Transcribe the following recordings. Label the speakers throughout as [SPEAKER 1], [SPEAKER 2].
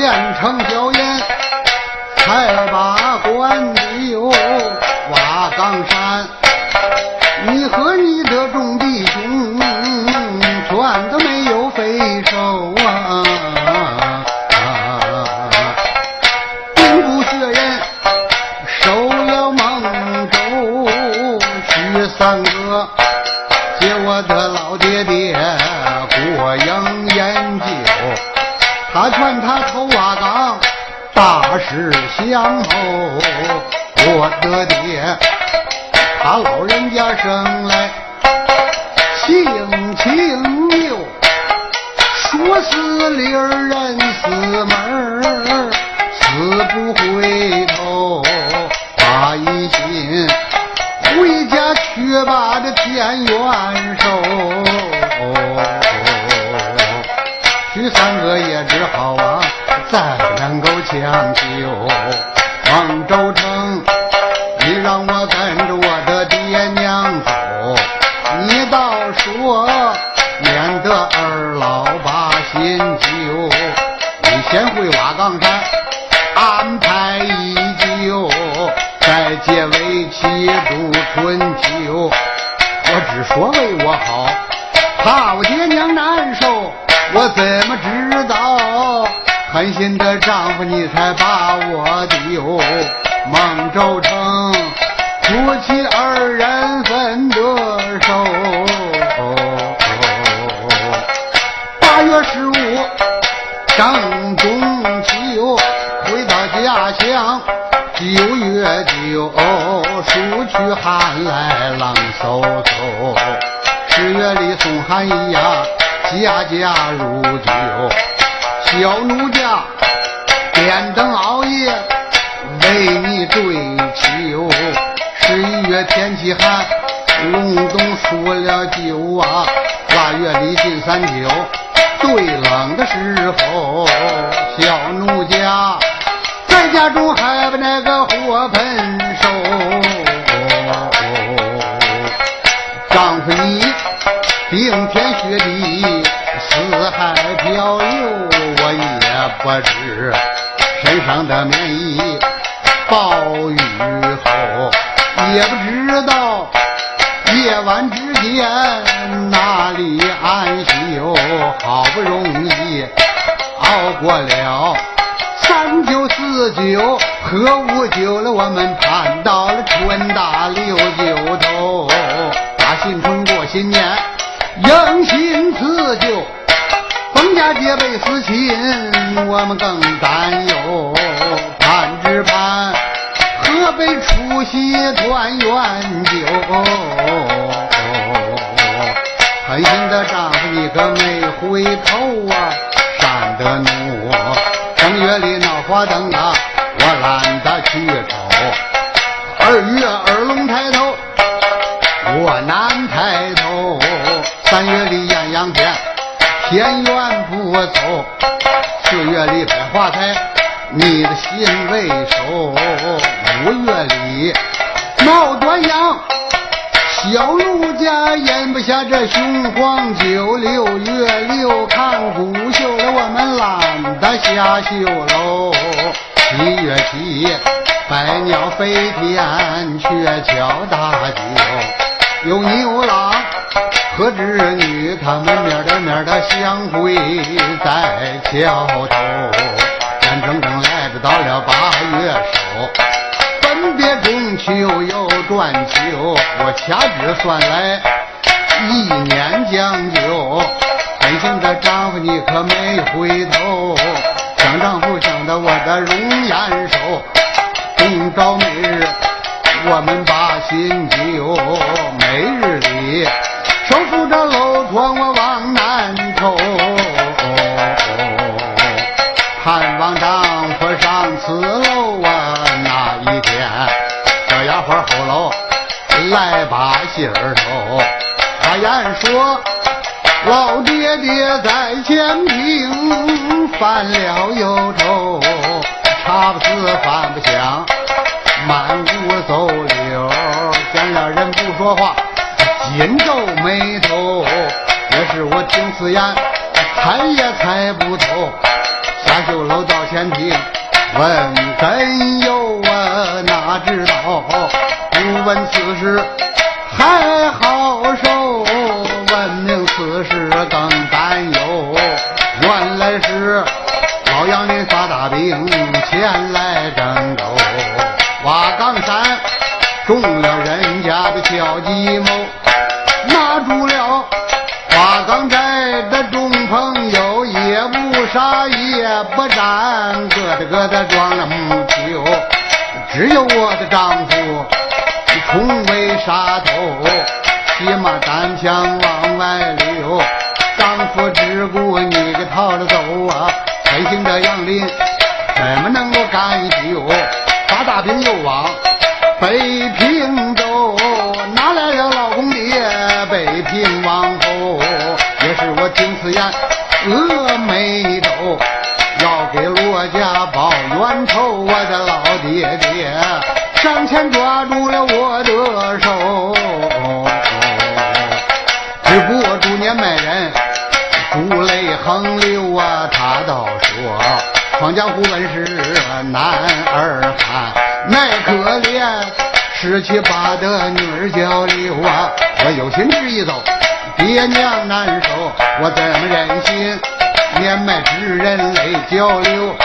[SPEAKER 1] 变成。他老人家生来性情拗，说死理儿认死门儿，死不回头。把一心回家去把这田园收，许三哥也只好啊，再不能够将就。为瓦岗山安排一旧，再结为妻度春秋。我只说为我好，怕我爹娘难受，我怎么知道？狠心的丈夫，你才把我丢。孟州城，夫妻哎呀，家家如酒。小奴家点灯熬夜为你对酒。十一月天气寒，隆冬输了酒啊。腊月里进三九，上的棉衣暴雨后，也不知道夜晚之间哪里安休。好不容易熬过了三九四九喝五九了，我们盼到了春大六九头，大新春过新年，迎新辞旧。封家结辈思亲，我们更担忧。除夕团圆酒。狠心的丈夫你可没回头啊！山的怒，正月里闹花灯啊，我懒得去瞅。二月二龙抬头，我难抬头。三月里艳阳天。天远不走，四月里百花开，你的心为首。五月里闹端阳，小奴家咽不下这雄黄酒。六月六看古秀了，我们懒得下绣楼。七月七百鸟飞天，鹊桥大酒，有牛郎。和织女他们面对面的相会在桥头，眼睁睁来到了八月首，别中秋又转秋，我掐指算来一年将就。狠心的丈夫你可没回头，想丈夫想得我的容颜瘦，今朝每日我们把心揪，每日里。手扶着楼窗，老爹爹在前厅犯了忧愁，茶不思饭不想，满屋走溜，见了人不说话。紧皱眉头，也是我听此言，猜也猜不透。下绣楼到前厅，问怎有啊？哪知道？不问此事还好受，此事更担忧。原来是老杨林发大兵前来征斗，挖岗山中了人家的小计谋，拿住了花岗寨的众朋友，也不杀也不战，咯哒咯哒装了木球，只有我的丈夫冲为杀头，骑马单枪往。夫只顾你给逃了走啊！北行的杨林怎么能够干休？发大兵又往北平走，哪来了老公爹？北平王后也是我听此言，峨眉州要给罗家报冤仇，我的老爹爹上前抓住闯江湖本是男儿汉，奈可怜十七八的女儿叫刘啊，我有心执意走，爹娘难受，我怎么忍心年迈之人泪交流？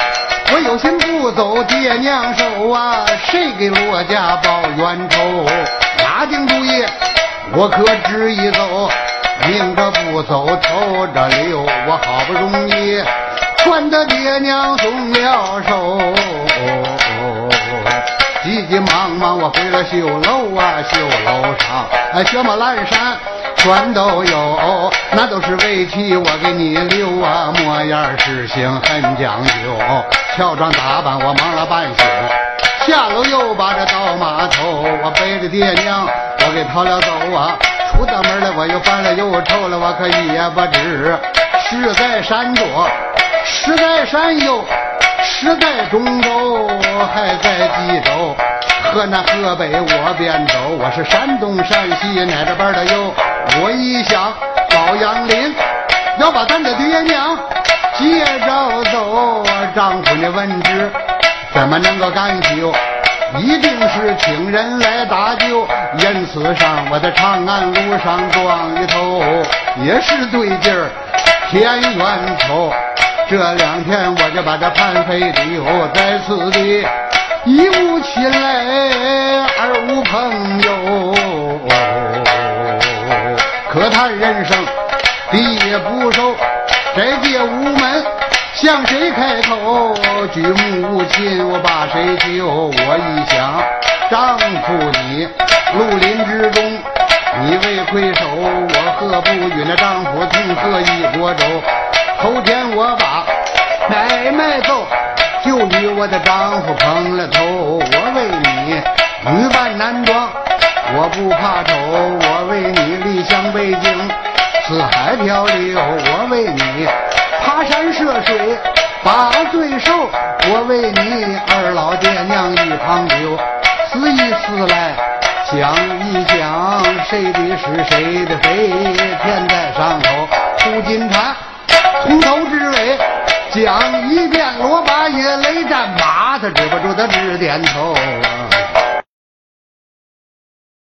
[SPEAKER 1] 我有心不走，爹娘受啊，谁给罗家报冤仇？拿定主意，我可执意走。宁着不走，偷着溜，我好不容易赚得爹娘松了手，急急忙忙我回了绣楼啊，绣楼上哎，雪马阑珊全都有，那都是为妻我给你留啊，模样事情很讲究，乔装打扮我忙了半宿，下楼又把这刀马头，我背着爹娘我给逃了走啊。出大门来，我又烦了又愁了，我可一也不知。是在山左，是在山右，是在中州，还在冀州。河南河北我便走，我是山东山西哪着班的有。我一想老杨林要把咱的爹娘接着走，丈夫的文职怎么能够干休？一定是请人来搭救，因此上我在长安路上撞一头，也是对劲儿添冤仇。这两天我就把这盘费丢在此地，一无亲来，二无朋友，可叹人生地也不熟，这界无门。向谁开口？举目无亲，我把谁救？我一想，丈夫你，绿林之中，你为魁首，我何不与那丈夫同喝一锅粥？头天我把买卖走，就与我的丈夫碰了头。我为你女扮男装，我不怕丑。我为你离乡背井，四海漂流。我为你。爬山涉水把罪受，我为你二老爹娘一旁丢。思一思来想一想，谁的是谁的非？天在上头出金蝉，从头至尾讲一遍。罗八爷雷战马，他止不住，他直点头。